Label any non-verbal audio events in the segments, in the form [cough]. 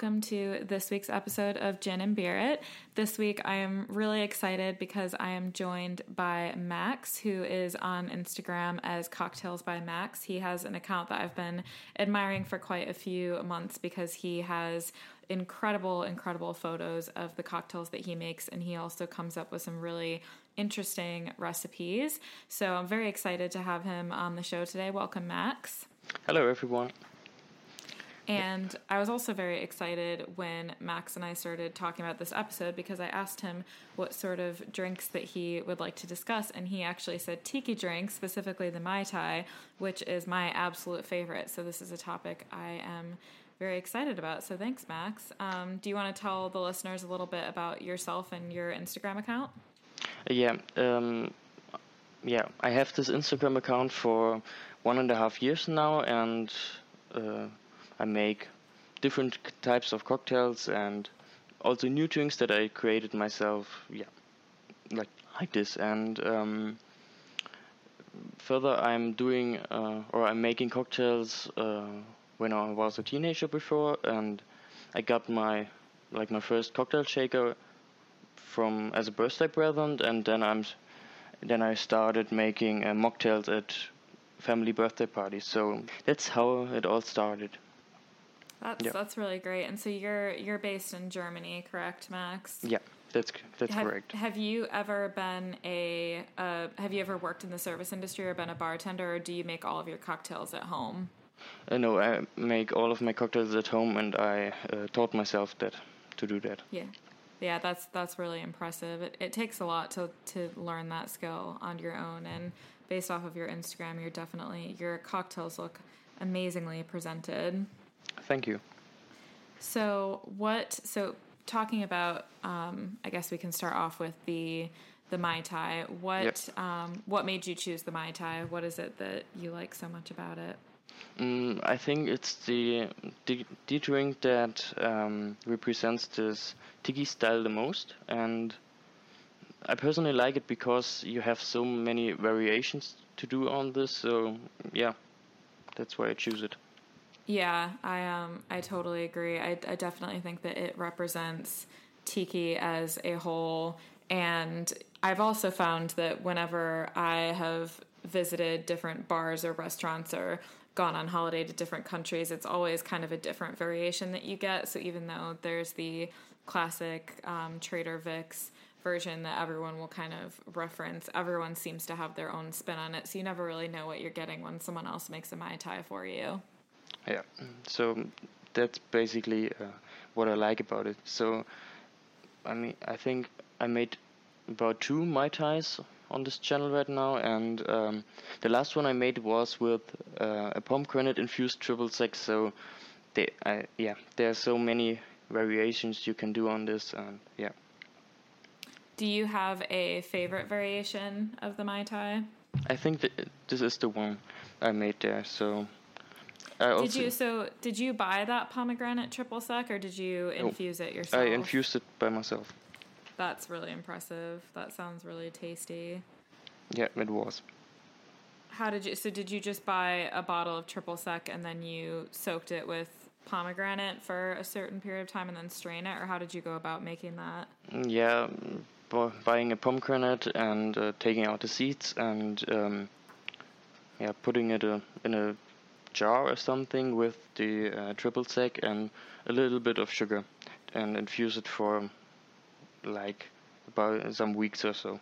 welcome to this week's episode of Gin and Beer It. This week I am really excited because I am joined by Max, who is on Instagram as Cocktails by Max. He has an account that I've been admiring for quite a few months because he has incredible, incredible photos of the cocktails that he makes, and he also comes up with some really interesting recipes. So I'm very excited to have him on the show today. Welcome, Max. Hello, everyone. And I was also very excited when Max and I started talking about this episode because I asked him what sort of drinks that he would like to discuss. And he actually said tiki drinks, specifically the Mai Tai, which is my absolute favorite. So this is a topic I am very excited about. So thanks, Max. Um, do you want to tell the listeners a little bit about yourself and your Instagram account? Yeah. Um, yeah, I have this Instagram account for one and a half years now, and uh, I make different types of cocktails and also new drinks that I created myself. Yeah, like like this. And um, further, I'm doing uh, or I'm making cocktails uh, when I was a teenager before, and I got my like my first cocktail shaker from as a birthday present, and then I'm then I started making uh, mocktails at family birthday parties. So that's how it all started. That's yep. that's really great. And so you're you're based in Germany, correct, Max? Yeah, that's that's have, correct. Have you ever been a uh, Have you ever worked in the service industry or been a bartender, or do you make all of your cocktails at home? Uh, no, I make all of my cocktails at home, and I uh, taught myself that to do that. Yeah, yeah, that's that's really impressive. It, it takes a lot to to learn that skill on your own, and based off of your Instagram, you're definitely your cocktails look amazingly presented. Thank you. So what? So talking about, um, I guess we can start off with the the mai tai. What yep. um, what made you choose the mai tai? What is it that you like so much about it? Mm, I think it's the the, the drink that um, represents this tiki style the most, and I personally like it because you have so many variations to do on this. So yeah, that's why I choose it. Yeah, I um I totally agree. I I definitely think that it represents tiki as a whole and I've also found that whenever I have visited different bars or restaurants or gone on holiday to different countries, it's always kind of a different variation that you get. So even though there's the classic um, Trader Vic's version that everyone will kind of reference, everyone seems to have their own spin on it. So you never really know what you're getting when someone else makes a Mai Tai for you. Yeah, so that's basically uh, what I like about it. So, I mean, I think I made about two Mai Tais on this channel right now, and um, the last one I made was with uh, a pomegranate infused triple sec. So, they, I, yeah, there are so many variations you can do on this, and yeah. Do you have a favorite variation of the Mai Tai? I think that this is the one I made there. So did you so did you buy that pomegranate triple sec or did you infuse it yourself? I infused it by myself. That's really impressive. That sounds really tasty. Yeah, it was. How did you so did you just buy a bottle of triple sec and then you soaked it with pomegranate for a certain period of time and then strain it or how did you go about making that? Yeah, buying a pomegranate and uh, taking out the seeds and um, yeah, putting it uh, in a jar or something with the uh, triple sec and a little bit of sugar and infuse it for like about some weeks or so.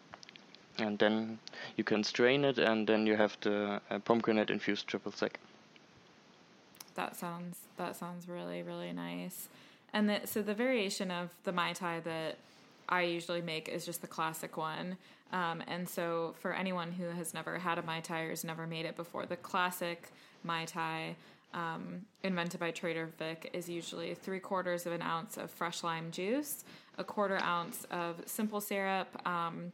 And then you can strain it and then you have the uh, pomegranate infused triple sec. That sounds that sounds really really nice. And the, so the variation of the mai tai that I usually make is just the classic one. Um, and so for anyone who has never had a mai tai or has never made it before, the classic Mai Tai, um, invented by Trader Vic, is usually three quarters of an ounce of fresh lime juice, a quarter ounce of simple syrup. Um,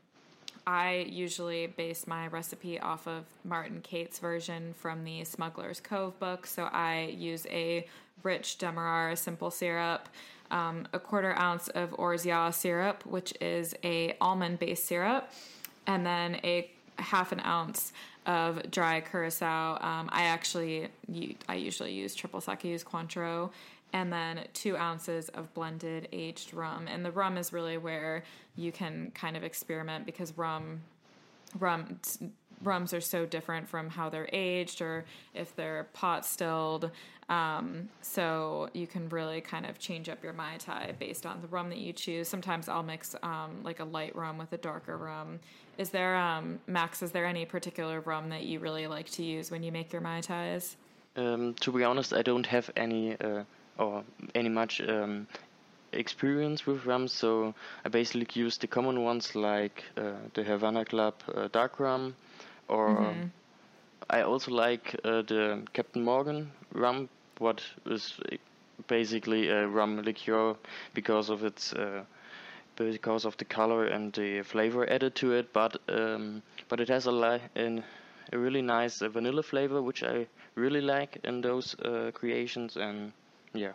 I usually base my recipe off of Martin Cate's version from the Smuggler's Cove book. So I use a rich Demerara simple syrup, um, a quarter ounce of Orgeat syrup, which is a almond based syrup, and then a half an ounce of dry curacao. Um, I actually I usually use triple sec. I use Cointreau, and then two ounces of blended aged rum. And the rum is really where you can kind of experiment because rum, rum, rums are so different from how they're aged or if they're pot stilled. Um, so you can really kind of change up your mai tai based on the rum that you choose. Sometimes I'll mix um, like a light rum with a darker rum. Is there um, Max? Is there any particular rum that you really like to use when you make your mai tais? Um, to be honest, I don't have any uh, or any much um, experience with rum, so I basically use the common ones like uh, the Havana Club uh, dark rum, or mm-hmm. I also like uh, the Captain Morgan rum, what is basically a rum liqueur because of its uh, because of the color and the flavor added to it, but um, but it has a li- an, a really nice uh, vanilla flavor, which I really like in those uh, creations, and yeah.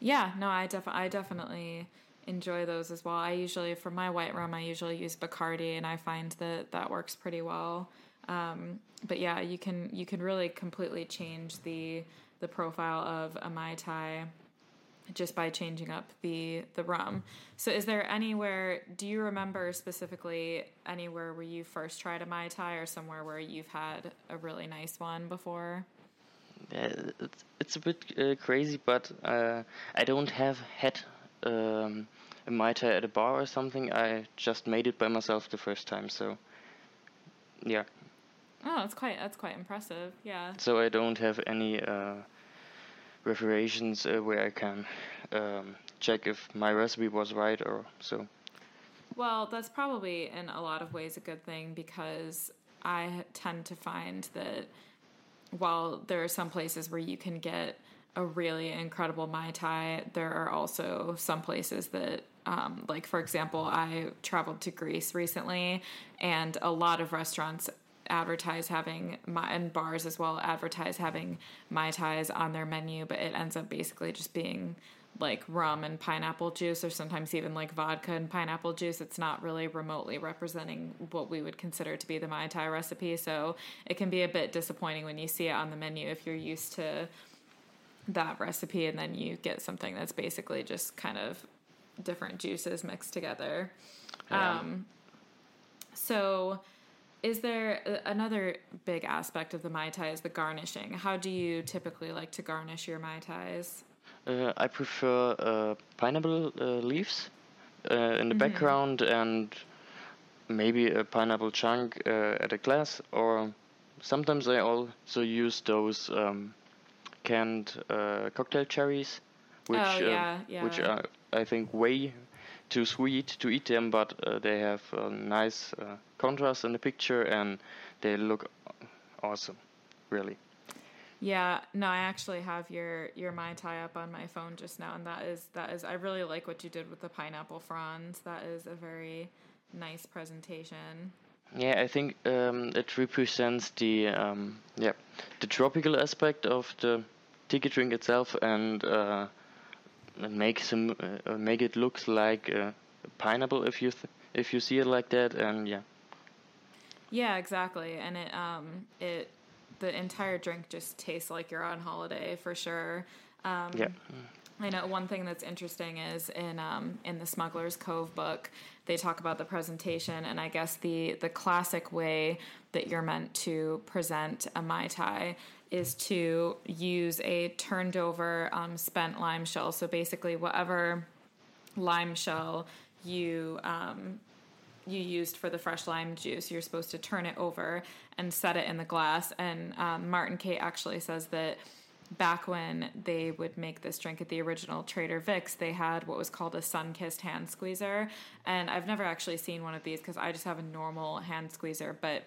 Yeah, no, I def- I definitely enjoy those as well. I usually for my white rum, I usually use Bacardi, and I find that that works pretty well. Um, but yeah, you can you can really completely change the the profile of a mai tai just by changing up the the rum. So is there anywhere do you remember specifically anywhere where you first tried a mai tai or somewhere where you've had a really nice one before? Yeah, it's, it's a bit uh, crazy, but uh, I don't have had um, a mai tai at a bar or something. I just made it by myself the first time, so yeah. Oh, that's quite that's quite impressive. Yeah. So I don't have any uh, references uh, where I can um, check if my recipe was right or so. Well, that's probably in a lot of ways a good thing because I tend to find that while there are some places where you can get a really incredible mai tai, there are also some places that um, like for example i traveled to greece recently and a lot of restaurants advertise having my and bars as well advertise having mai tais on their menu, but it ends up basically just being like rum and pineapple juice, or sometimes even like vodka and pineapple juice. It's not really remotely representing what we would consider to be the mai tai recipe. So it can be a bit disappointing when you see it on the menu if you're used to that recipe and then you get something that's basically just kind of different juices mixed together. Yeah. Um, so is there another big aspect of the mai tai is the garnishing? How do you typically like to garnish your mai tais? Uh, I prefer uh, pineapple uh, leaves uh, in the mm-hmm. background and maybe a pineapple chunk uh, at a glass, or sometimes I also use those um, canned uh, cocktail cherries, which oh, yeah, yeah. which are I think way too sweet to eat them, but they have a nice contrast in the picture and they look awesome, really. Yeah, no, I actually have your your mai tai up on my phone just now, and that is that is I really like what you did with the pineapple fronds. That is a very nice presentation. Yeah, I think um, it represents the um, yeah the tropical aspect of the tiki drink itself, and uh, make some uh, make it look like a pineapple if you th- if you see it like that, and yeah. Yeah, exactly. And it um it the entire drink just tastes like you're on holiday for sure. Um, yeah. I know one thing that's interesting is in um, in the Smuggler's Cove book, they talk about the presentation, and I guess the the classic way that you're meant to present a mai tai is to use a turned over um, spent lime shell. So basically, whatever lime shell you um, you used for the fresh lime juice. You're supposed to turn it over and set it in the glass. And um, Martin Cate actually says that back when they would make this drink at the original Trader Vic's, they had what was called a sun kissed hand squeezer. And I've never actually seen one of these because I just have a normal hand squeezer, but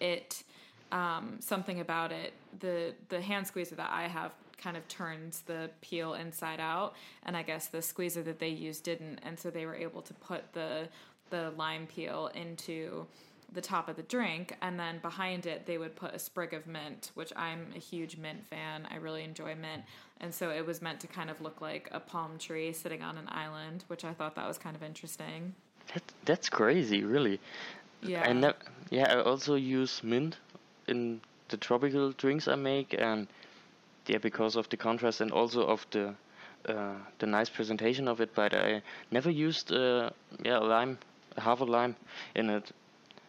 it. Um, something about it. The the hand squeezer that I have kind of turns the peel inside out, and I guess the squeezer that they used didn't, and so they were able to put the the lime peel into the top of the drink and then behind it they would put a sprig of mint which i'm a huge mint fan i really enjoy mint and so it was meant to kind of look like a palm tree sitting on an island which i thought that was kind of interesting that, that's crazy really yeah I ne- yeah i also use mint in the tropical drinks i make and yeah, because of the contrast and also of the uh, the nice presentation of it. But I never used uh, yeah lime, half a lime in it.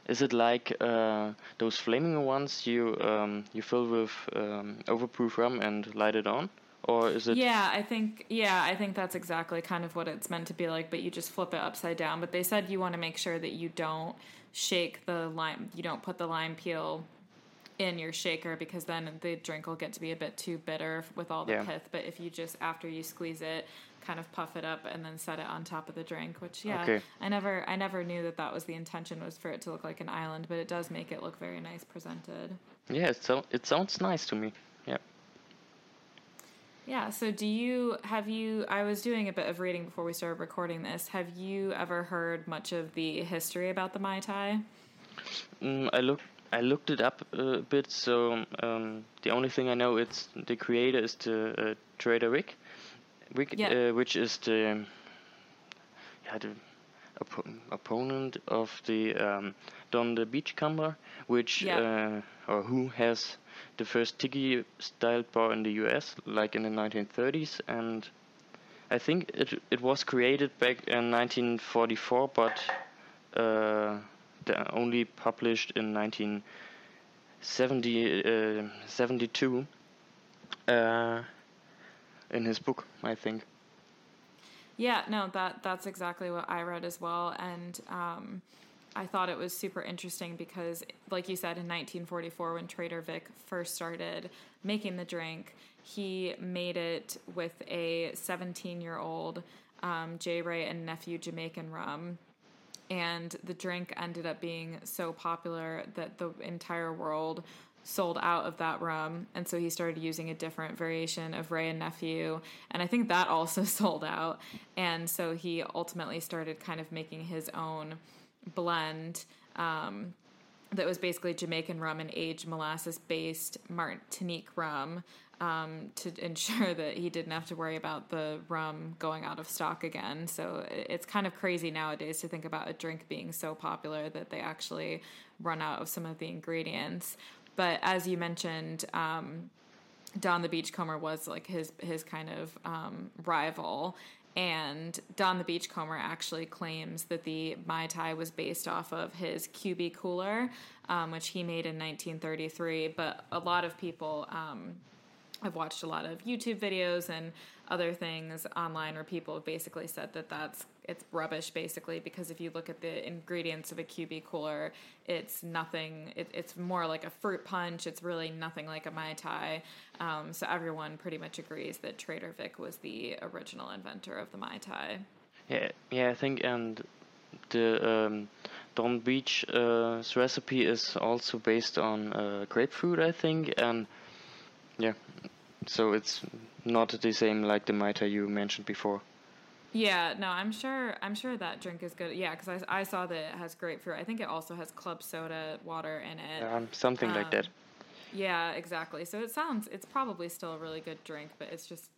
Is it like uh, those flaming ones you um, you fill with um, overproof rum and light it on, or is it? Yeah, I think yeah, I think that's exactly kind of what it's meant to be like. But you just flip it upside down. But they said you want to make sure that you don't shake the lime. You don't put the lime peel in your shaker because then the drink will get to be a bit too bitter with all the Yeah. pith. But if you just after you squeeze it, kind of puff it up and then set it on top of the drink, which yeah, Okay. I never I never knew that that was the intention was for it to look like an island, but it does make it look very nice presented. Yeah, it, so, it sounds nice to me. Yeah. Yeah. So, do you have you? I was doing a bit of reading before we started recording this. Have you ever heard much of the history about the Mai Tai? Mm, I looked I looked it up a bit. So um, the only thing I know it's the creator is the uh, Trader Rick, Rick Yeah. uh, which is the yeah the oppo- opponent of the um, Don the Beachcomber, which Yeah. uh, or who has the first tiki styled bar in the U.S. like in the 1930s and. I think it it was created back in 1944, but uh, the- only published in 1970 uh, 72 uh, in his book, I think. Yeah, no, that that's exactly what I read as well, and um, I thought it was super interesting because, like you said, in 1944, when Trader Vic first started making the drink, he made it with a 17-year-old um, J. Wray and nephew Jamaican rum, and the drink ended up being so popular that the entire world sold out of that rum and so he started using a different variation of Wray and nephew and i think that [laughs] also sold out and so he ultimately started kind of making his own blend um, that was basically Jamaican rum and aged molasses based Martinique rum um, to [laughs] ensure that he didn't have to worry about the rum going out of stock again. So it's kind of crazy nowadays to think about a drink being so popular that they actually run out of some of the ingredients. But as you mentioned, um, Don the Beachcomber was like his his kind of um, rival, and Don the Beachcomber actually claims that the Mai Tai was based off of his QB cooler, um, which he made in 1933. But a lot of people. Um, I've watched a lot of YouTube videos and other things online where people have basically said that that's it's rubbish basically because if you look at the ingredients of a QB cooler, it's nothing. It, it's more like a fruit punch. It's really nothing like a mai tai. Um, so everyone pretty much agrees that Trader Vic was the original inventor of the mai tai. Yeah, yeah, I think, and the um, Don Beach uh, recipe is also based on uh, grapefruit, I think, and yeah, so it's not the same like the Mai Tai you mentioned before. Yeah, no, I'm sure. I'm sure that drink is good. Yeah, because I, I saw that it has grapefruit. I think it also has club soda water in it. Um, something like that. Yeah, exactly. So it sounds it's probably still a really good drink, but it's just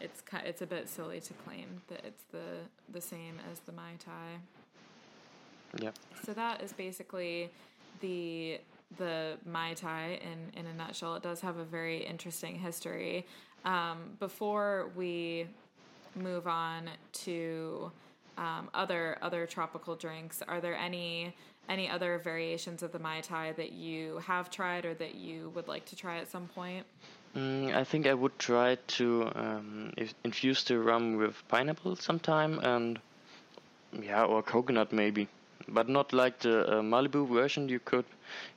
it's it's a bit silly to claim that it's the the same as the mai tai. Yep. So that is basically the the mai tai in in a nutshell. It does have a very interesting history. Um, before we move on to um, other other tropical drinks, are there any any other variations of the mai tai that you have tried or that you would like to try at some point? Mm, I think I would try to um, if, infuse the rum with pineapple sometime, and yeah, or coconut maybe, but not like the uh, Malibu version you could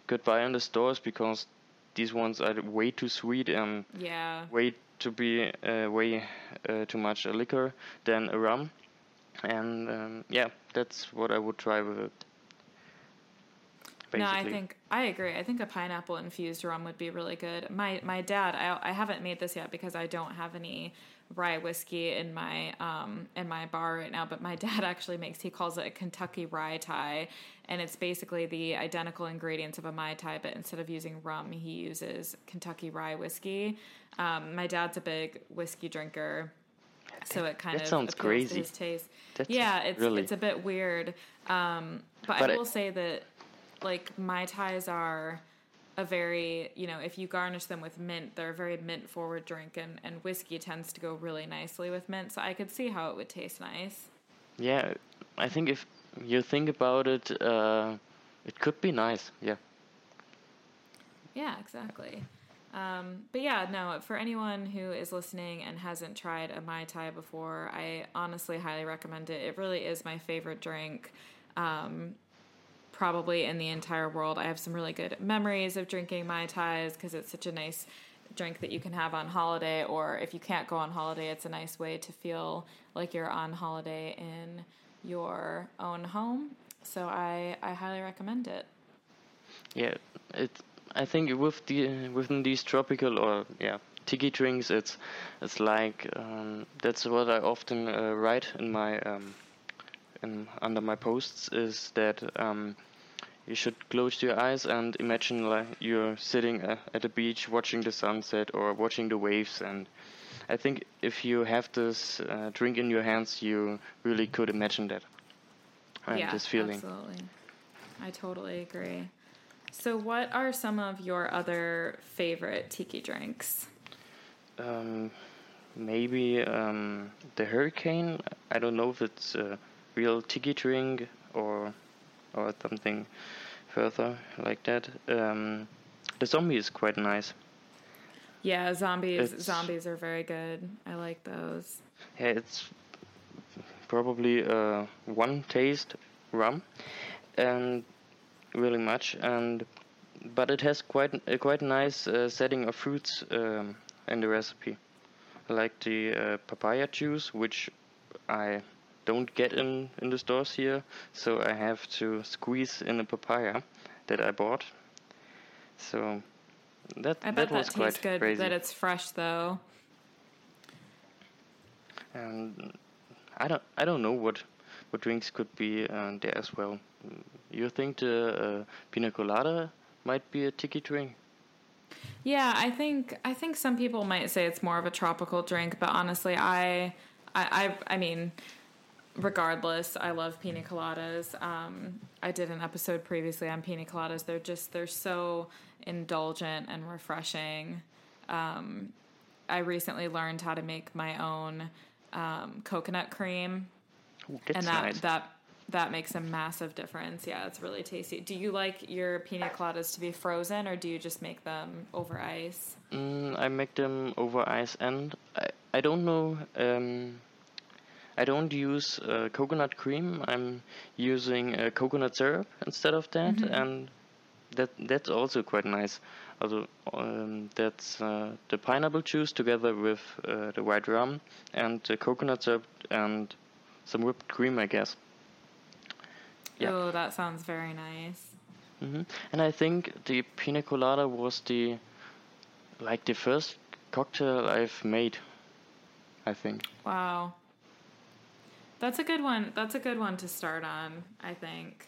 could buy in the stores because these ones are way too sweet and Yeah. way to be uh, way uh, too much a liquor than a rum, and um, yeah, that's what I would try with it. No, I think I agree. I think a pineapple infused rum would be really good. My my dad, I I haven't made this yet because I don't have any rye whiskey in my um in my bar right now. But my [laughs] dad actually makes he calls it a Kentucky rye tie, and it's basically the identical ingredients of a mai tai, but instead of using rum, he uses Kentucky rye whiskey. Um, my dad's a big whiskey drinker. So it kind that of sounds crazy. to his taste. That's yeah, it's really- it's a bit weird. Um, but, But I it- will say that like mai tais are a very you know if you garnish them with mint they're a very mint forward drink and, and whiskey tends to go really nicely with mint so i could see how it would taste nice Yeah, I think if you think about it, uh, it could be nice. Yeah. yeah exactly um, but yeah no for anyone who is listening and hasn't tried a mai tai before i honestly highly recommend it it really is my favorite drink um, probably in the entire world i have some really good memories of drinking mai tais because it's such a nice drink that you can have on holiday or if you can't go on holiday it's a nice way to feel like you're on holiday in your own home so i i highly recommend it Yeah, it. I think with the within these tropical or yeah tiki drinks, it's it's like um, that's what I often uh, write in my um, in under my posts is that um, you should close your eyes and imagine like you're sitting uh, at a beach watching the sunset or watching the waves and. I think if you have this uh, drink in your hands, you really could imagine that and yeah, this feeling. Absolutely. I totally agree. So, what are some of your other favorite tiki drinks? Um, maybe um, the hurricane. I don't know if it's a real tiki drink or or something further like that. Um, the zombie is quite nice. Yeah, zombies. It's- Zombies are very good. I like those. Yeah, it's probably uh, one taste rum, and really much. And but it has quite a quite nice uh, setting of fruits um, in the recipe, like the uh, papaya juice, which I don't get in in the stores here, so I have to squeeze in a papaya that I bought. So that I bet that that, quite tastes good. crazy. That it's fresh though. And I don't I don't know what what drinks could be uh, there as well. You think the uh, pina colada might be a tiki drink? Yeah, I think I think some people might say it's more of a tropical drink, but honestly, I I I, I mean, regardless, I love pina coladas. Um, I did an episode previously on pina coladas. They're just they're so indulgent and refreshing. Um, I recently learned how to make my own um, coconut cream, Ooh, and that nice. that that makes a massive difference. Yeah, it's really tasty. Do you like your pina coladas to be frozen, or do you just make them over ice? Mm, I make them over ice, and I I don't know. I don't use uh, coconut cream. I'm using uh, coconut syrup instead of that, and that that's also quite nice. Also, um, that's uh, the pineapple juice together with uh, the white rum and the coconut syrup and some whipped cream, I guess. Yeah. Oh, that sounds very nice. hmm And I think the pina colada was the like the first cocktail I've made. I think. Wow. That's a good one. That's a good one to start on, I think.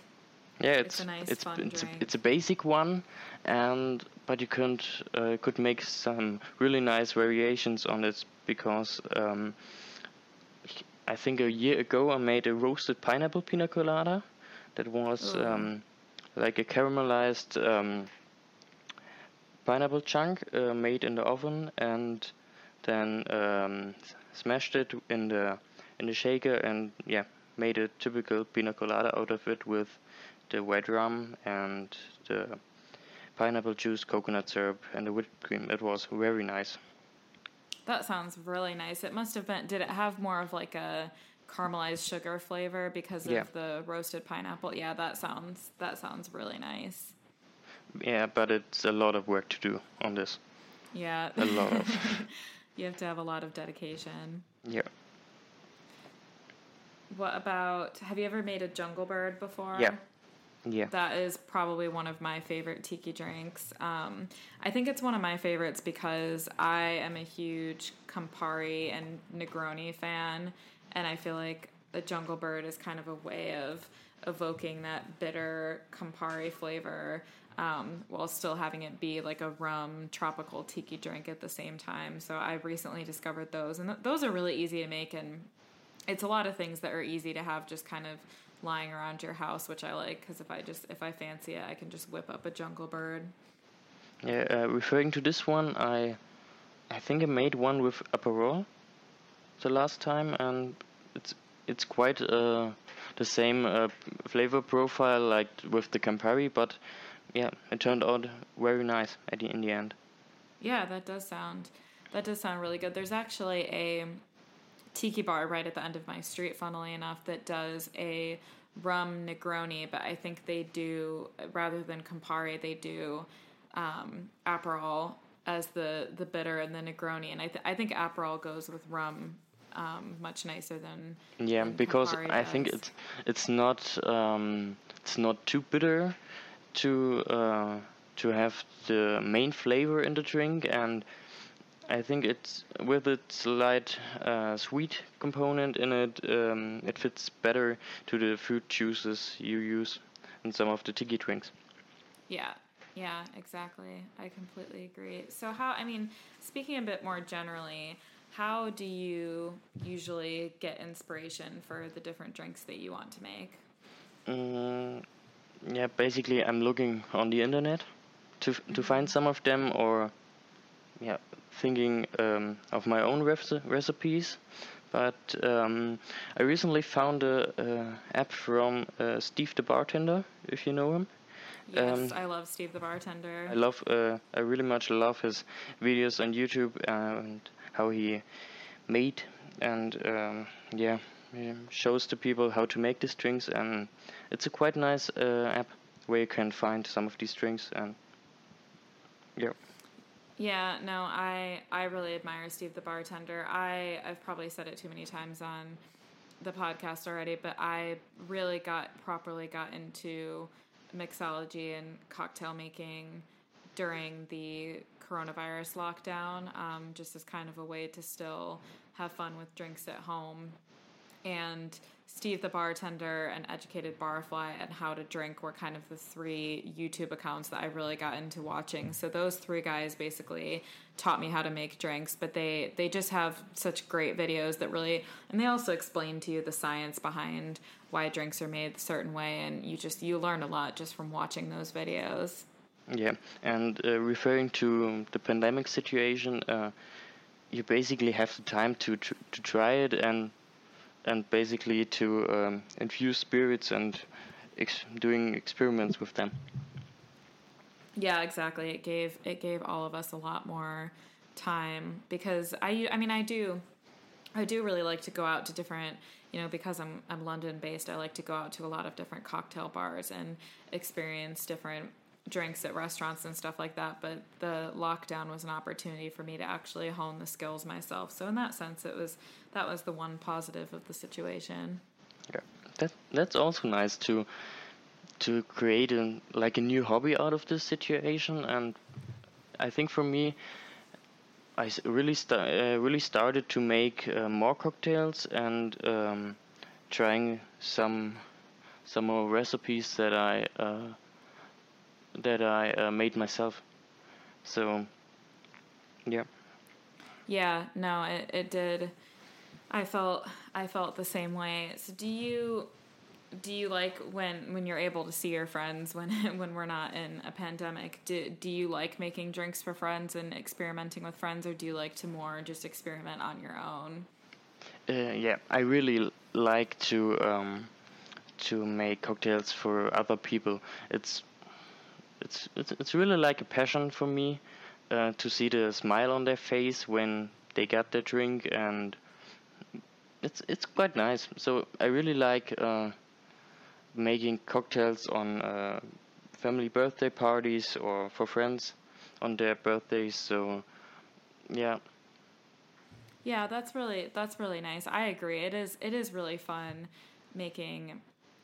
Yeah, It's it's a nice, it's fun it's, a, it's a basic one, and but you could uh, could make some really nice variations on it because um, I think a year ago I made a roasted pineapple pina colada that was um, like a caramelized um, pineapple chunk uh, made in the oven and then um, smashed it in the in the shaker and yeah made a typical pina colada out of it with the white rum and the pineapple juice, coconut syrup, and the whipped cream. It was very nice. That sounds really nice. It must have been. Did it have more of like a caramelized sugar flavor because of Yeah. the roasted pineapple? Yeah, that sounds that sounds really nice. Yeah, but it's a lot of work to do on this. Yeah, A lot of. [laughs] you have to have a lot of dedication. yeah. What about? Have you ever made a jungle bird before? Yeah. Yeah. That is probably one of my favorite tiki drinks. Um, I think it's one of my favorites because I am a huge Campari and Negroni fan, and I feel like the Jungle Bird is kind of a way of evoking that bitter Campari flavor um, while still having it be like a rum tropical tiki drink at the same time. So I recently discovered those, and th- those are really easy to make and it's a lot of things that are easy to have just kind of lying around your house, which I like because if I just if I fancy it, I can just whip up a jungle bird. Yeah, uh, referring to this one, I I think I made one with Aperol the last time, and it's it's quite uh, the same uh, flavor profile like with the Campari, but yeah, it turned out very nice at the, in the end. Yeah, that does sound that does sound really good. There's actually a tiki bar right at the end of my street, funnily enough, that does a rum Negroni, but I think they do rather than Campari, they do um, Aperol as the the bitter and the Negroni, and I th- I think Aperol goes with rum um, much nicer than yeah than because Campari I think it's it's not um, it's not too bitter to uh, to have the main flavor in the drink. And I think it's with its light uh, sweet component in it um, it fits better to the fruit juices you use in some of the tiki drinks. Yeah, yeah, exactly. I completely agree. So, how, I mean, speaking a bit more generally, how do you usually get inspiration for the different drinks that you want to make? Mm, yeah, basically I'm looking on the internet to f- to find some of them or yeah thinking um, of my own rec- recipes. But um, I recently found a, a app from uh, Steve the bartender, if you know him. Yes, Um, I love Steve the bartender. I love, uh, I really much love his videos on YouTube and how he made and um, yeah, he shows to people how to make these drinks and it's a quite nice uh, app where you can find some of these drinks and yeah. Yeah, no, I I really admire Steve the bartender. I I've probably said it too many times on the podcast already, but I really got properly got into mixology and cocktail making during the coronavirus lockdown, um, just as kind of a way to still have fun with drinks at home. And Steve the bartender and Educated Barfly and How to Drink were kind of the three YouTube accounts that I really got into watching. So those three guys basically taught me how to make drinks, but they they just have such great videos that really and they also explain to you the science behind why drinks are made a certain way and you just you learn a lot just from watching those videos. Yeah, and uh, referring to the pandemic situation, uh, you basically have the time to to try it and and basically to um, infuse spirits and ex- doing experiments with them. Yeah, exactly. It gave it gave all of us a lot more time because I I mean I do I do really like to go out to different you know because I'm I'm London based I like to go out to a lot of different cocktail bars and experience different drinks at restaurants and stuff like that but the lockdown was an opportunity for me to actually hone the skills myself. So in that sense it was that was the one positive of the situation. Yeah, that that's also nice to to create a like a new hobby out of this situation, and I think for me, I really uh, really started to make uh, more cocktails and um, trying some some more recipes that I uh, that I uh, made myself. So yeah. Yeah, no, it, it did. I felt I felt the same way. So do you do you like when when you're able to see your friends when [laughs] when we're not in a pandemic? Do do you like making drinks for friends and experimenting with friends, or do you like to more just experiment on your own? Uh, yeah, I really like to um, to make cocktails for other people. It's it's it's it's really like a passion for me uh, to see the smile on their face when they get their drink, and it's it's quite nice. So I really like uh, making cocktails on uh, family birthday parties or for friends on their birthdays. So yeah, Yeah, that's really that's really nice. I agree. It is it is really fun making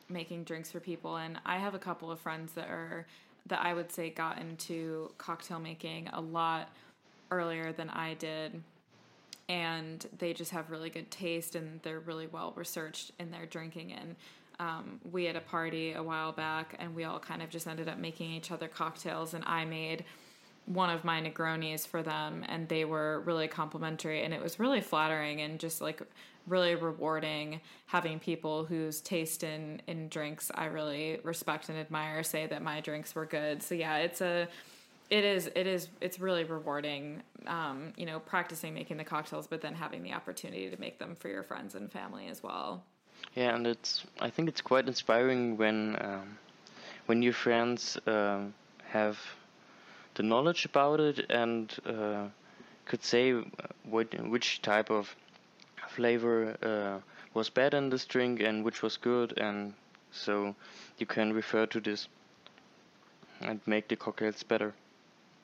making drinks for people and I have a couple of friends that are that I would say got into cocktail making a lot earlier than I did. And they just have really good taste and they're really well researched in their drinking. And um, we had a party a while back and we all kind of just ended up making each other cocktails. And I made one of my Negronis for them, and they were really complimentary, and it was really flattering and just like really rewarding having people whose taste in in drinks I really respect and admire say that my drinks were good. So yeah, it's a it is it is it's really rewarding um, you know practicing making the cocktails but then having the opportunity to make them for your friends and family as well yeah and it's i think it's quite inspiring when um, when your friends um, have the knowledge about it and uh, could say what which type of flavor uh, was bad in this drink and which was good and so you can refer to this and make the cocktails better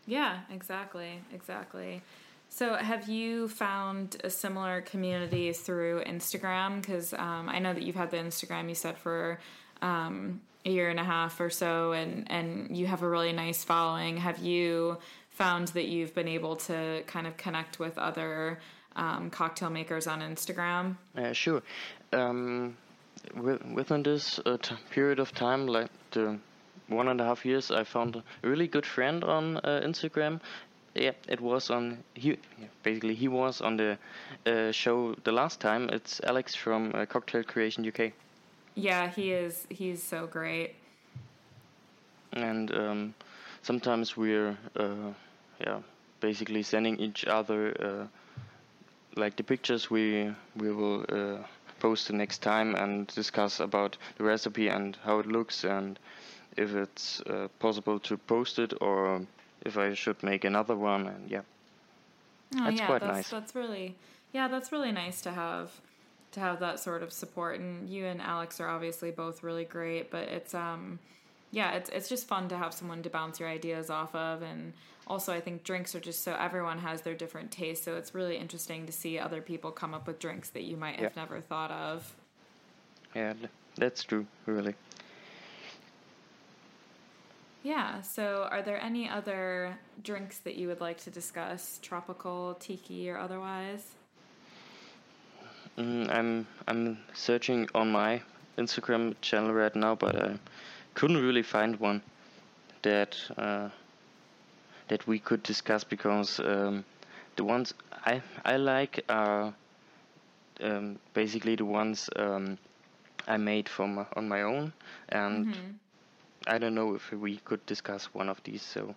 yeah, exactly, exactly. So, have you found a similar community through Instagram? Because um, I know that you've had the Instagram you said for um, a year and a half or so, and and you have a really nice following. Have you found that you've been able to kind of connect with other um, cocktail makers on Instagram? Uh, sure. Um, within this uh, t- period of time, like the one and a half years, I found a really good friend on uh, Instagram. Yeah, it was on he basically he was on the uh, show the last time. It's Alex from uh, Cocktail Creation UK. Yeah, he is. He's so great. And um, sometimes we're uh, yeah basically sending each other uh, like the pictures we we will uh, post the next time and discuss about the recipe and how it looks and if it's uh, possible to post it or if I should make another one. And yeah, oh, that's yeah, quite that's, nice. That's really yeah, that's really nice to have to have that sort of support. And you and Alex are obviously both really great, but it's um yeah, it's it's just fun to have someone to bounce your ideas off of and also I think drinks are just so everyone has their different tastes, so it's really interesting to see other people come up with drinks that you might have never thought of. Yeah, that's true, really. Yeah. So, are there any other drinks that you would like to discuss, tropical, tiki, or otherwise? Mm, I'm I'm searching on my Instagram channel right now, but I couldn't really find one that uh, that we could discuss because um, the ones I I like are um, basically the ones um, I made from on my own and. Mm-hmm I don't know if we could discuss one of these. So,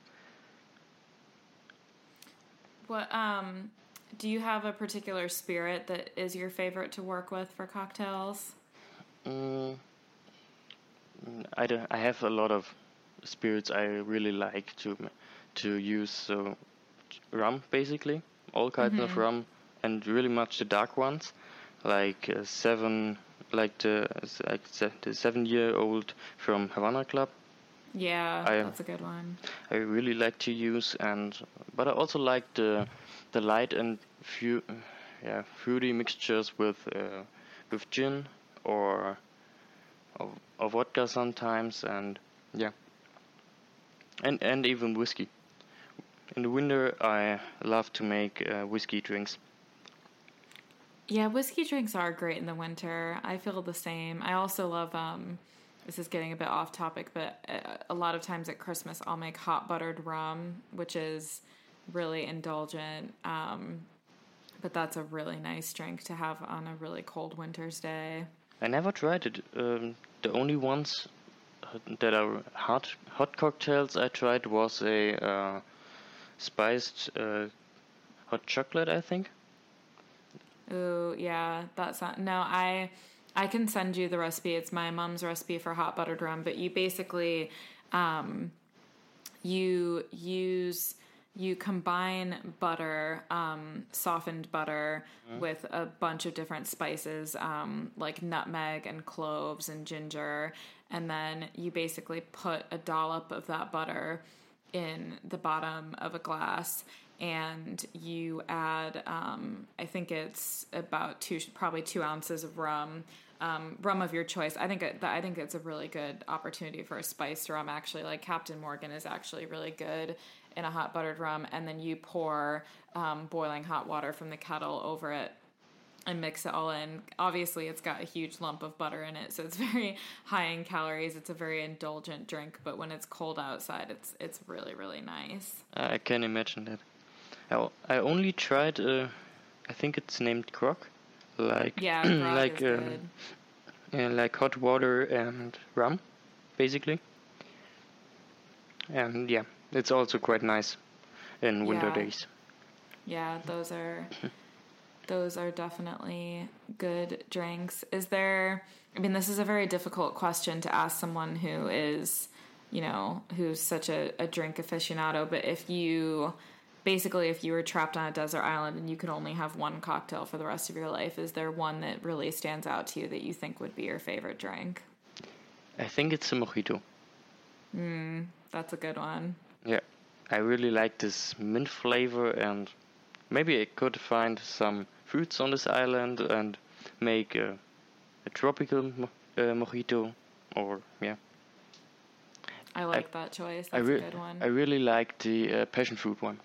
what um, do you have a particular spirit that is your favorite to work with for cocktails? Mm, I don't, I have a lot of spirits I really like to to use. Rum basically, all kinds mm-hmm. of rum, and really much the dark ones, like uh, seven like the like the seven year old from Havana Club yeah, I, that's a good one. I really like to use and but I also like the the light and few yeah fruity mixtures with uh, with gin or, or or vodka sometimes and yeah and and even whiskey. In the winter, I love to make uh, whiskey drinks. Yeah, whiskey drinks are great in the winter. I feel the same. I also love um, this is getting a bit off topic, but uh, a lot of times at Christmas, I'll make hot buttered rum, which is really indulgent. Um, but that's a really nice drink to have on a really cold winter's day. I never tried it. Um, the only ones uh, that are hot hot cocktails I tried was a uh, spiced uh, hot chocolate, I think. Oh yeah, that's not. No, I I can send you the recipe. It's my mom's recipe for hot buttered rum, but you basically um, you use you combine butter, um, softened butter, mm-hmm. with a bunch of different spices um, like nutmeg and cloves and ginger, and then you basically put a dollop of that butter in the bottom of a glass and you add um, i think it's about two probably two ounces of rum um, rum of your choice. I think it, i think it's a really good opportunity for a spiced rum actually. Like captain morgan is actually really good in a hot buttered rum. And then you pour um, boiling hot water from the kettle over it and mix it all in. Obviously, it's got a huge lump of butter in it, so it's [laughs] very high in calories. It's a very indulgent drink, but when it's cold outside, it's it's really really nice. I can imagine that. I only tried. Uh, I think it's named grog, like yeah, [clears throat] like um, like hot water and rum, basically. And yeah, it's also quite nice in winter Yeah. days. Yeah, those are [laughs] those are definitely good drinks. Is there I mean this is a very difficult question to ask someone who is, you know, who's such a, a drink aficionado, but if you basically if you were trapped on a desert island and you could only have one cocktail for the rest of your life, is there one that really stands out to you that you think would be your favorite drink? I think it's a mojito. Hmm, that's a good one. Yeah, I really like this mint flavor, and maybe I could find some fruits on this island and make a, a tropical mo- uh, mojito. Or yeah, I like that choice. I That's a good one. I really like the uh, passion fruit one.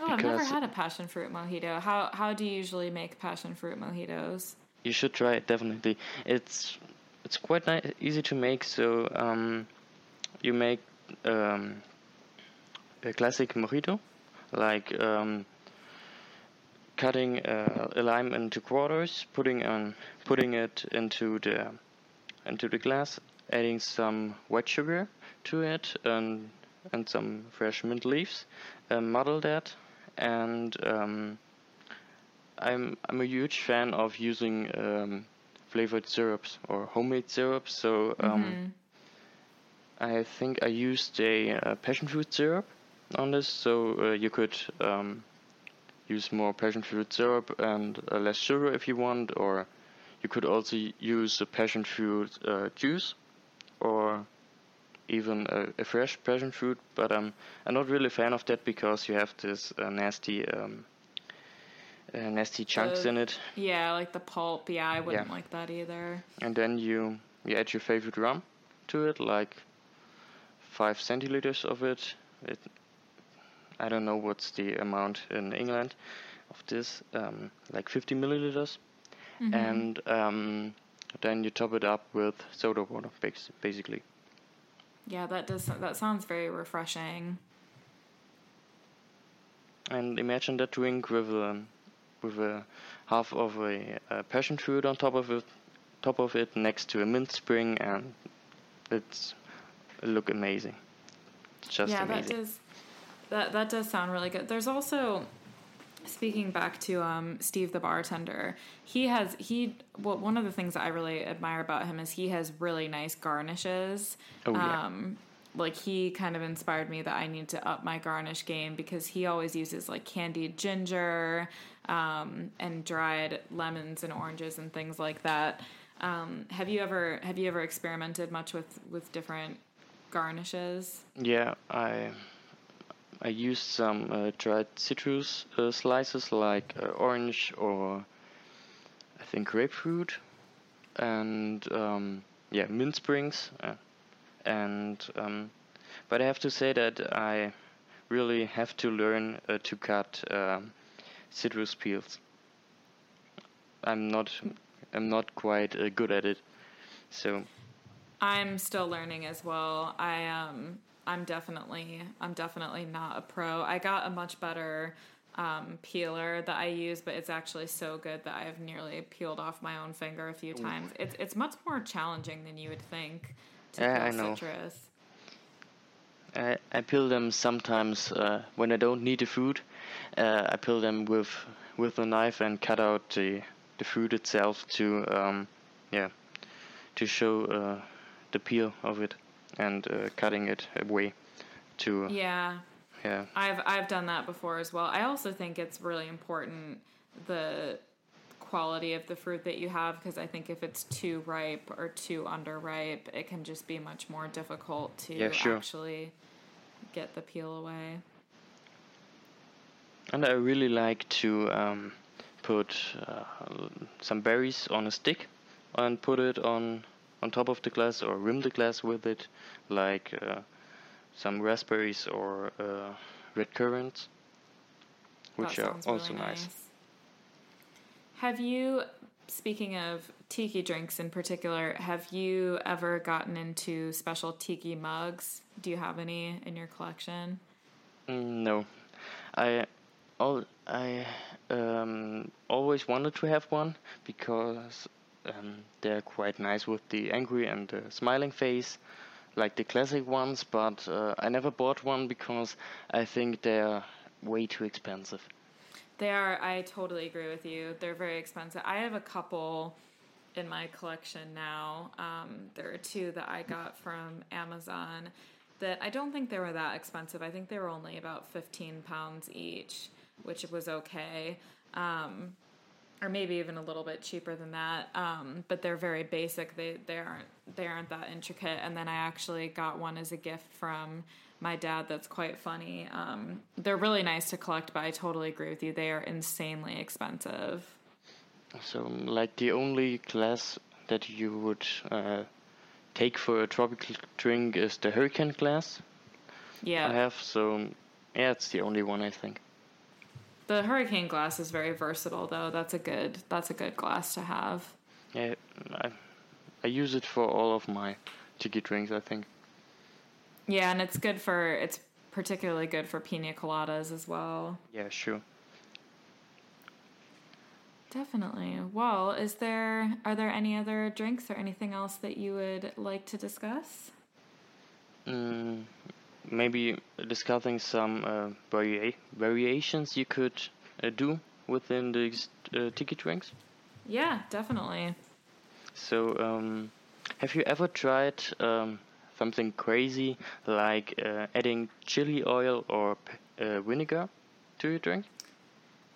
oh, I've never had a passion fruit mojito. How how do you usually make passion fruit mojitos? You should try it definitely. It's it's quite easy to make. So um, you make um, a classic mojito, like um, cutting uh, a lime into quarters, putting on putting it into the into the glass, adding some white sugar to it, and and some fresh mint leaves. Uh, muddle that, and um, I'm I'm a huge fan of using um, flavored syrups or homemade syrups. So um, I think I used a uh, passion fruit syrup on this. So uh, you could um, use more passion fruit syrup and uh, less sugar if you want, or you could also use a passion fruit uh, juice, or even a, a fresh passion fruit. But um, I'm not really a fan of that because you have this uh, nasty. Um, uh, nasty chunks The- in it, Yeah, like the pulp. Yeah, I wouldn't Yeah. like that either. and then you you add your favorite rum to it, like five centiliters of it. It I don't know what's the amount in England of this, um, like 50 milliliters, and um, then you top it up with soda water, basically. Yeah, that does that sounds very refreshing. And imagine that drink with a with a half of a, uh passion fruit on top of it, top of it, next to a mint spring, and it's it look amazing. It's just yeah, amazing. that does that that does sound really good. There's also speaking back to um, Steve the bartender. He has he well, one of the things that I really admire about him is he has really nice garnishes. Oh, yeah. Um like he kind of inspired me that I need to up my garnish game because he always uses like candied ginger um, and dried lemons and oranges and things like that. Um, have you ever have you ever experimented much with with different garnishes? Yeah, I I used some uh, dried citrus uh, slices like uh, orange or I think grapefruit, and um, yeah, mint springs, uh, and um, but I have to say that I really have to learn uh, to cut um, citrus peels. I'm not I'm not quite uh, good at it, so I'm still learning as well. I um I'm definitely I'm definitely not a pro. I got a much better um, peeler that I use, but it's actually so good that I've nearly peeled off my own finger a few times. It's it's much more challenging than you would think to Yeah, peel I know. citrus. I, I peel them sometimes uh, when I don't need the food. Uh, I peel them with with a knife and cut out the the fruit itself to um, yeah to show uh, the peel of it and uh, cutting it away to Yeah, yeah I've I've done that before as well. I also think it's really important the quality of the fruit that you have because I think if it's too ripe or too underripe, it can just be much more difficult to Yeah, sure. actually get the peel away. and I really like to um, put uh, some berries on a stick and put it on on top of the glass or rim the glass with it like uh, some raspberries or uh, red currants which are also really nice. Have you speaking of tiki drinks in particular, have you ever gotten into special tiki mugs? Do you have any in your collection? Mm, no, I all I um, always wanted to have one because um, they're quite nice with the angry and the smiling face, like the classic ones, but uh, I never bought one because I think they're way too expensive. They are. I totally agree with you. They're very expensive. I have a couple in my collection now. Um, there are two that I got from Amazon that I don't think they were that expensive. I think they were only about 15 pounds each, which was okay. Um, or maybe even a little bit cheaper than that. Um, but they're very basic. They they aren't they aren't that intricate. And then I actually got one as a gift from my dad. That's quite funny. Um, they're really nice to collect, but I totally agree with you. They are insanely expensive. So, like the only glass that you would uh, take for a tropical drink is the hurricane glass. Yeah, I have. So, yeah, it's the only one I think. The hurricane glass is very versatile, though. That's a good. That's a good glass to have. Yeah, I, I use it for all of my tiki drinks. I think. Yeah, and it's good for. It's particularly good for pina coladas as well. Yeah, sure. Definitely. Well, is there are there any other drinks or anything else that you would like to discuss? Mm, maybe discussing some uh, varia- variations you could uh, do within the uh, tiki drinks. Yeah, definitely. So, um, have you ever tried um, something crazy like uh, adding chili oil or uh, vinegar to your drink?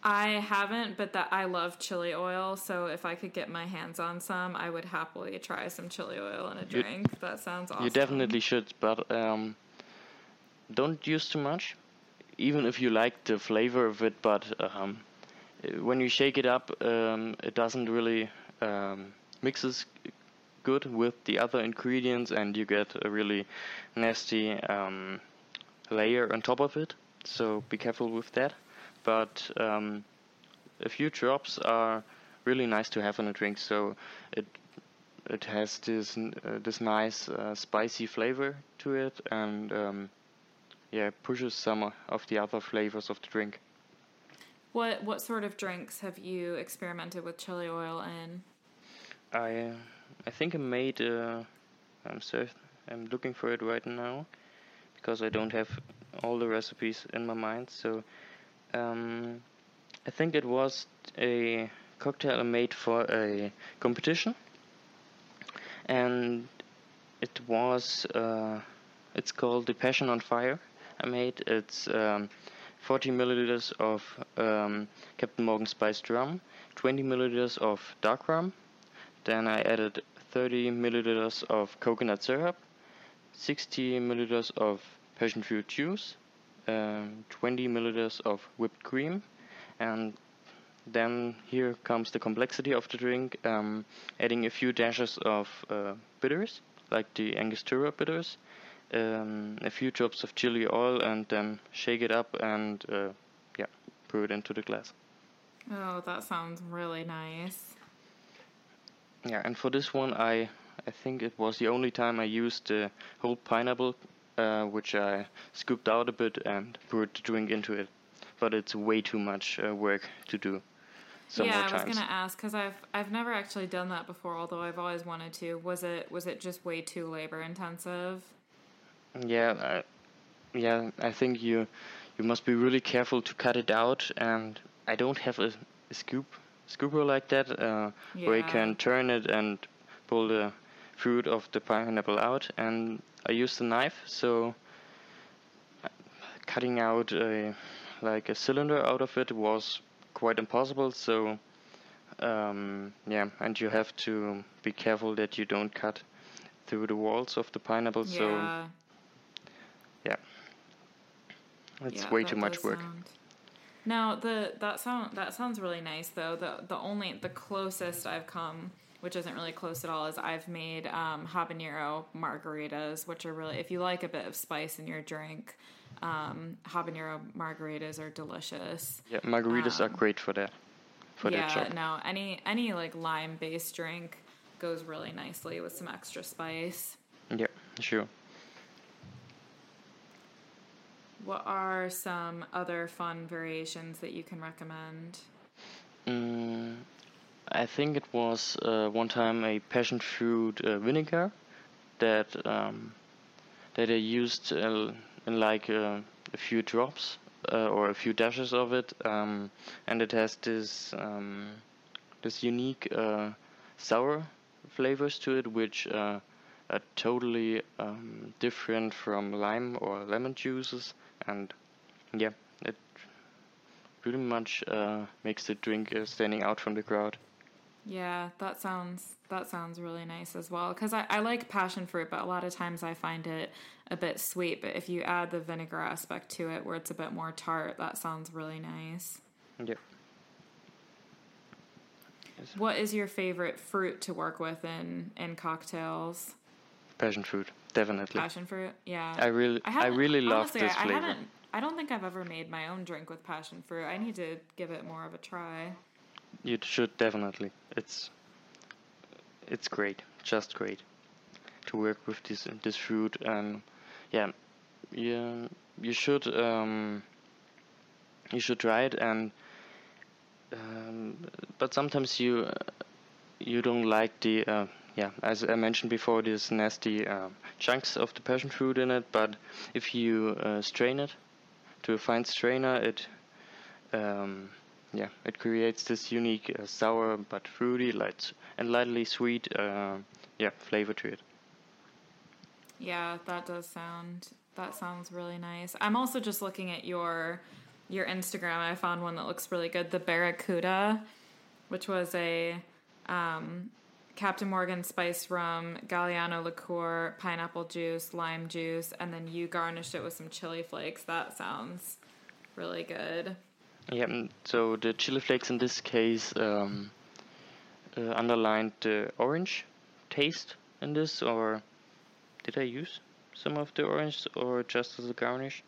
I haven't, but that I love chili oil. So if I could get my hands on some, I would happily try some chili oil in a drink. You, that sounds awesome. You definitely should, but um, don't use too much. Even if you like the flavor of it, but um, when you shake it up, um, it doesn't really um, mixes good with the other ingredients, and you get a really nasty um, layer on top of it. So be careful with that but um, a few drops are really nice to have in a drink. So it it has this uh, this nice uh, spicy flavor to it, and um, yeah, pushes some of the other flavors of the drink. What what sort of drinks have you experimented with chili oil in? I uh, I think I made. Uh, I'm certain, I'm looking for it right now because I don't have all the recipes in my mind. So um, I think it was a cocktail I made for a competition, and it was uh, it's called the Passion on Fire. I made it's um, 40 milliliters of um, Captain Morgan spiced rum, 20 milliliters of dark rum. Then I added 30 milliliters of coconut syrup, 60 milliliters of passion fruit juice, um, 20 milliliters of whipped cream and then here comes the complexity of the drink um, adding a few dashes of uh, bitters like the angostura bitters um, a few drops of chili oil and then shake it up and uh, yeah pour it into the glass oh that sounds really nice yeah and for this one i i think it was the only time i used the whole pineapple uh, which I scooped out a bit and poured the drink into it. But it's way too much uh, work to do. yeah, I was gonna ask because I've I've never actually done that before. Although I've always wanted to. Was it was it just way too labor intensive? Yeah, I, yeah. I think you you must be really careful to cut it out. And I don't have a, a scoop scooper like that uh, yeah. where you can turn it and pull the fruit of the pineapple out. And I used a knife, so cutting out a like a cylinder out of it was quite impossible. So um, yeah, and you have to be careful that you don't cut through the walls of the pineapple. Yeah. So yeah, it's yeah, way too much work. Sound. Now the that sound that sounds really nice though. The the only the closest I've come which isn't really close at all, is I've made um, habanero margaritas, which are really, if you like a bit of spice in your drink, um, habanero margaritas are delicious. Yeah, margaritas um, are great for that. For yeah, that no, any any like lime based drink goes really nicely with some extra spice. Yeah, sure. What are some other fun variations that you can recommend? Mm, I think it was uh, one time a passion fruit uh, vinegar that um, that I used uh, in like uh, a few drops uh, or a few dashes of it, um, and it has this um, this unique uh, sour flavors to it, which are totally um, different from lime or lemon juices, and yeah, it pretty much uh, makes the drink uh, standing out from the crowd. Yeah, that sounds that sounds really nice as well. Because I, I like passion fruit, but a lot of times I find it a bit sweet. But if you add the vinegar aspect to it, where it's a bit more tart, that sounds really nice. Yep. What is your favorite fruit to work with in in cocktails? Passion fruit, definitely. Passion fruit, yeah. I really, I, haven't- really love honestly, this I, flavor. I haven't. I don't think I've ever made my own drink with passion fruit. I need to give it more of a try. You should definitely. It's it's great, just great to work with this this fruit. And yeah, you you should um, you should try it. And um, but sometimes you uh, you don't like the uh, yeah as I mentioned before these nasty uh, chunks of the passion fruit in it. But if you uh, strain it to a fine strainer, it um, yeah, it creates this unique uh, sour but fruity, light and lightly sweet, uh, yeah, flavor to it. Yeah, that does sound that sounds really nice. I'm also just looking at your your Instagram. I found one that looks really good, the Barracuda, which was a um, Captain Morgan spice rum, Galliano liqueur, pineapple juice, lime juice, and then you garnished it with some chili flakes. That sounds really good. Yeah, so the chili flakes in this case um, uh, underlined the orange taste in this, or did I use some of the orange or just as a garnish?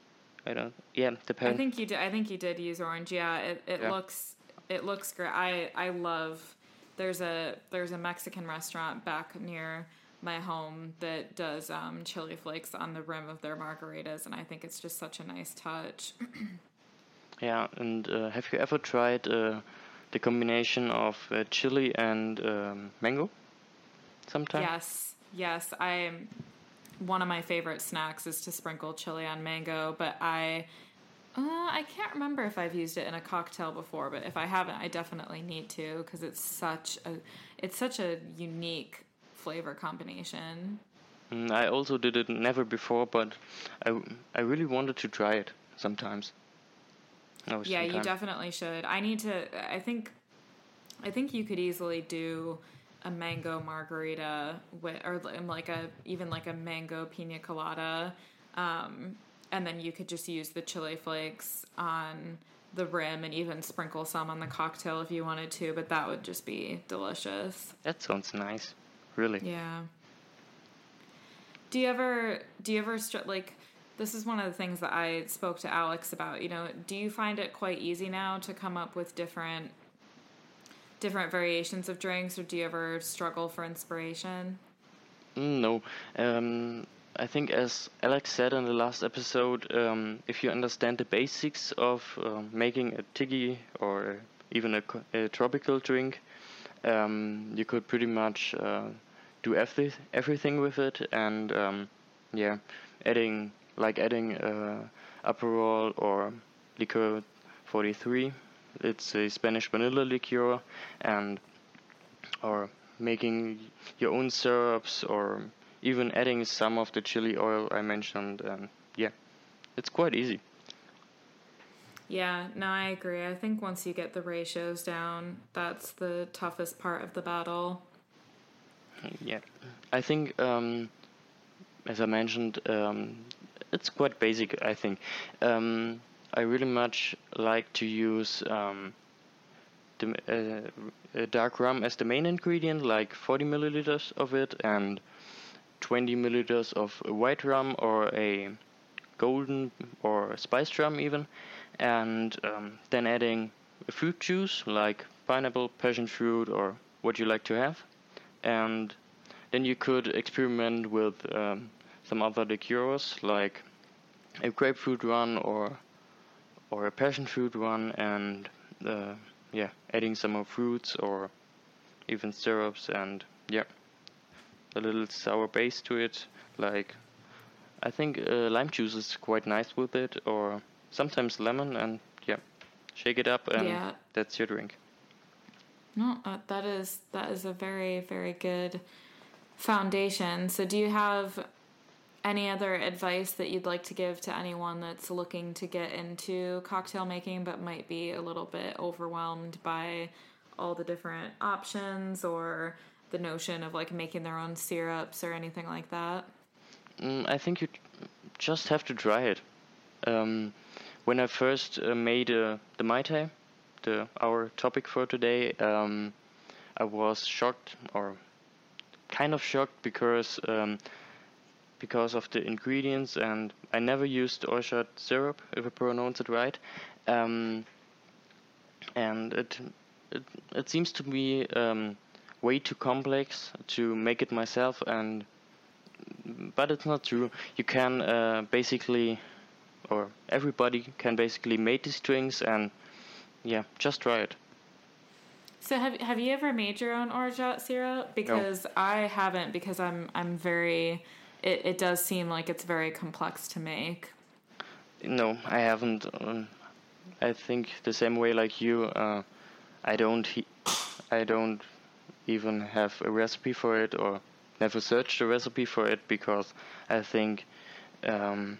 I don't. Yeah, depends. I think you did. I think you did use orange. Yeah, it, it Yeah. looks it looks great. I I love. There's a there's a Mexican restaurant back near my home that does um, chili flakes on the rim of their margaritas, and I think it's just such a nice touch. [clears throat] Yeah, and uh, have you ever tried uh, the combination of uh, chili and um, mango? Sometimes. Yes, yes. I one of my favorite snacks is to sprinkle chili on mango, but I uh, I can't remember if I've used it in a cocktail before, but if I haven't, I definitely need to because it's such a it's such a unique flavor combination. Mm, I also did it never before, but I, I really wanted to try it sometimes. Yeah, you definitely should. I need to. I think, I think you could easily do a mango margarita with, or like a even like a mango pina colada, um, and then you could just use the chili flakes on the rim and even sprinkle some on the cocktail if you wanted to. But that would just be delicious. That sounds nice. Really. Yeah. Do you ever do you ever like this is one of the things that I spoke to Alex about, you know, do you find it quite easy now to come up with different different variations of drinks or do you ever struggle for inspiration? Mm, no. Um, I think, as Alex said in the last episode, um, if you understand the basics of um making a tiki or even a, a tropical drink, um, you could pretty much uh, do every- everything with it. And um, yeah, adding like adding uh, Aperol or Licor 43. It's a Spanish vanilla liqueur, and or making your own syrups or even adding some of the chili oil I mentioned and yeah it's quite easy Yeah, no, I agree. I think once you get the ratios down, that's the toughest part of the battle. yeah I think um, as I mentioned um, it's quite basic I think um, I really much like to use um, the uh, uh, dark rum as the main ingredient like 40 milliliters of it and 20 milliliters of white rum or a golden or spiced rum even and um, then adding a fruit juice like pineapple passion fruit or what you like to have. And then you could experiment with um, some other liqueurs like a grapefruit one or or a passion fruit one and uh, yeah adding some more fruits or even syrups and yeah a little sour base to it like I think uh, lime juice is quite nice with it, or sometimes lemon, and yeah, shake it up, and Yeah. that's your drink. No, uh, that is that is a very very good foundation. So, do you have any other advice that you'd like to give to anyone that's looking to get into cocktail making but might be a little bit overwhelmed by all the different options or the notion of like making their own syrups or anything like that? Mm, I think you just have to try it. Um, when I first uh, made uh, the Mai Tai, the our topic for today, um, I was shocked or kind of shocked because um, because of the ingredients and I never used orgeat syrup if I pronounce it right, um, and it it it seems to me um, way too complex to make it myself and but it's not true. You can uh, basically, or everybody can basically make these drinks, and yeah, just try it. So have have you ever made your own orgeat syrup? Because I haven't. Because I'm I'm very. It it does seem like it's very complex to make. No, I haven't. Um, I think the same way like you. Uh, I don't. He- I don't even have a recipe for it, or never searched a recipe for it because I think um,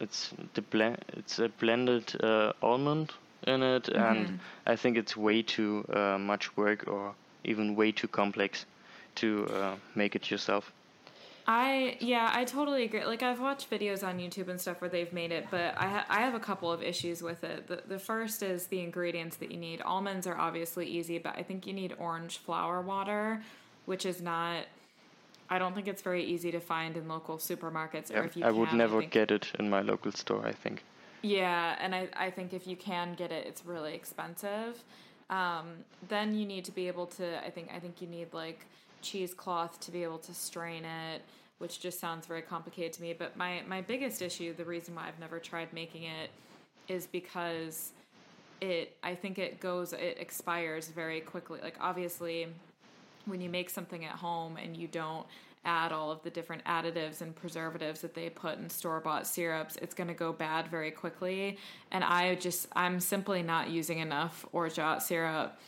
it's the blend. It's a blended uh, almond in it, and I think it's way too uh, much work, or even way too complex to uh, make it yourself. I yeah, I totally agree. Like I've watched videos on YouTube and stuff where they've made it, but I ha- I have a couple of issues with it. The the first is the ingredients that you need. Almonds are obviously easy, but I think you need orange flower water, which is not. I don't think it's very easy to find in local supermarkets, or if you I would can, never think- get it in my local store. I think. Yeah, and I, I think if you can get it, it's really expensive. Um, then you need to be able to. I think I think you need like cheesecloth to be able to strain it, which just sounds very complicated to me. But my my biggest issue, the reason why I've never tried making it, is because it. I think it goes. It expires very quickly. Like obviously, when you make something at home and you don't add all of the different additives and preservatives that they put in store bought syrups, it's going to go bad very quickly. And I just, I'm simply not using enough orgeat syrup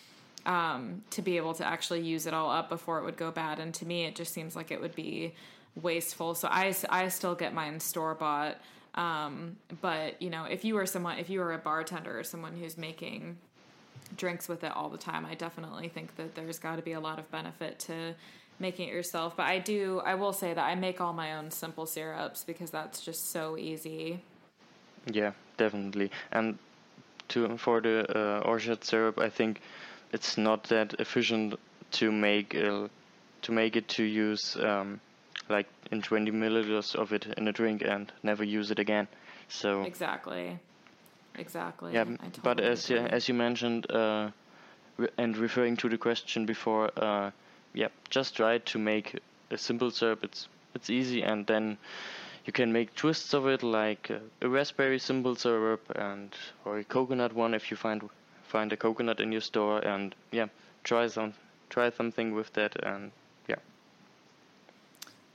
um, to be able to actually use it all up before it would go bad. And to me, it just seems like it would be wasteful. So I, I still get mine store bought. Um, but you know, if you are someone, if you are a bartender or someone who's making drinks with it all the time. I definitely think that there's got to be a lot of benefit to making it yourself. But I do, I will say that I make all my own simple syrups because that's just so easy. Yeah, definitely. And to for the uh, orgeat syrup, I think it's not that efficient to make uh, to make it to use um, like in 20 milliliters of it in a drink and never use it again. So Exactly. Exactly. yeah, I but as agree. as you mentioned, uh, re- and referring to the question before, uh, yeah, just try to make a simple syrup. It's it's easy, and then you can make twists of it, like a raspberry simple syrup and or a coconut one if you find find a coconut in your store, and yeah, try some try something with that, and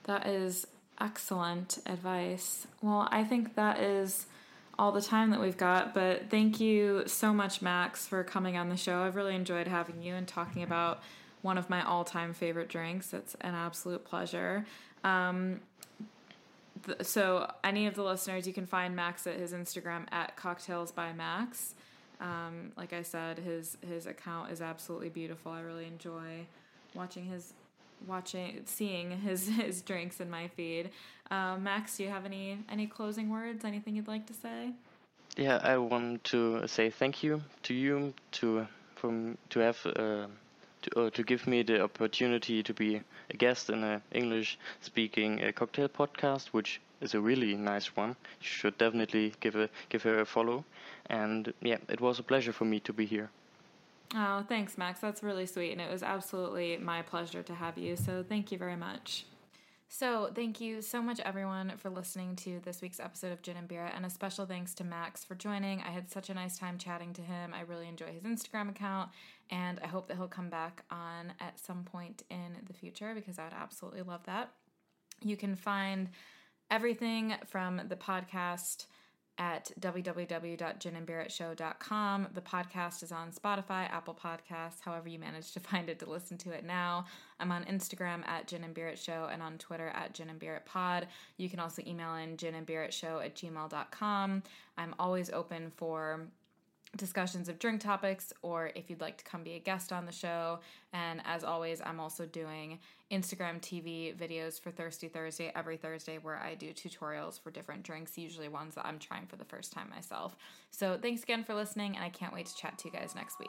That is excellent advice. Well, I think that is all the time that we've got, but thank you so much, Max, for coming on the show. I've really enjoyed having you and talking about one of my all time favorite drinks. It's an absolute pleasure. Um, th- so, any of the listeners, you can find Max at his Instagram at cocktails by Max. Um, like I said, his his account is absolutely beautiful. I really enjoy watching his watching seeing his [laughs] his drinks in my feed. Um, Max, do you have any any closing words? Anything you'd like to say? yeah. I want to say thank you to you to from to have. Uh, to, uh, to give me the opportunity to be a guest in a English speaking uh, cocktail podcast, which is a really nice one. You should definitely give a give her a follow. And yeah, it was a pleasure for me to be here. Oh, thanks, Max. That's really sweet, and it was absolutely my pleasure to have you. So thank you very much. So, thank you so much, everyone, for listening to this week's episode of Gin and Barrett, and a special thanks to Max for joining. I had such a nice time chatting to him. I really enjoy his Instagram account, and I hope that he'll come back on at some point in the future because I would absolutely love that. You can find everything from the podcast at www.ginandbarrettshow.com. The podcast is on Spotify, Apple Podcasts, however you manage to [laughs] find it to listen to it now. I'm on Instagram at Gin and Barrett Show and on Twitter at Gin and Barrett Pod. You can also email in ginandbarrettshow at gmail.com. I'm always open for discussions of drink topics or if you'd like to come be a guest on the show. And as always, I'm also doing Instagram TV videos for Thirsty Thursday every Thursday where I do tutorials for different drinks, usually ones that I'm trying for the first time myself. So thanks again for listening, and I can't wait to chat to you guys next week.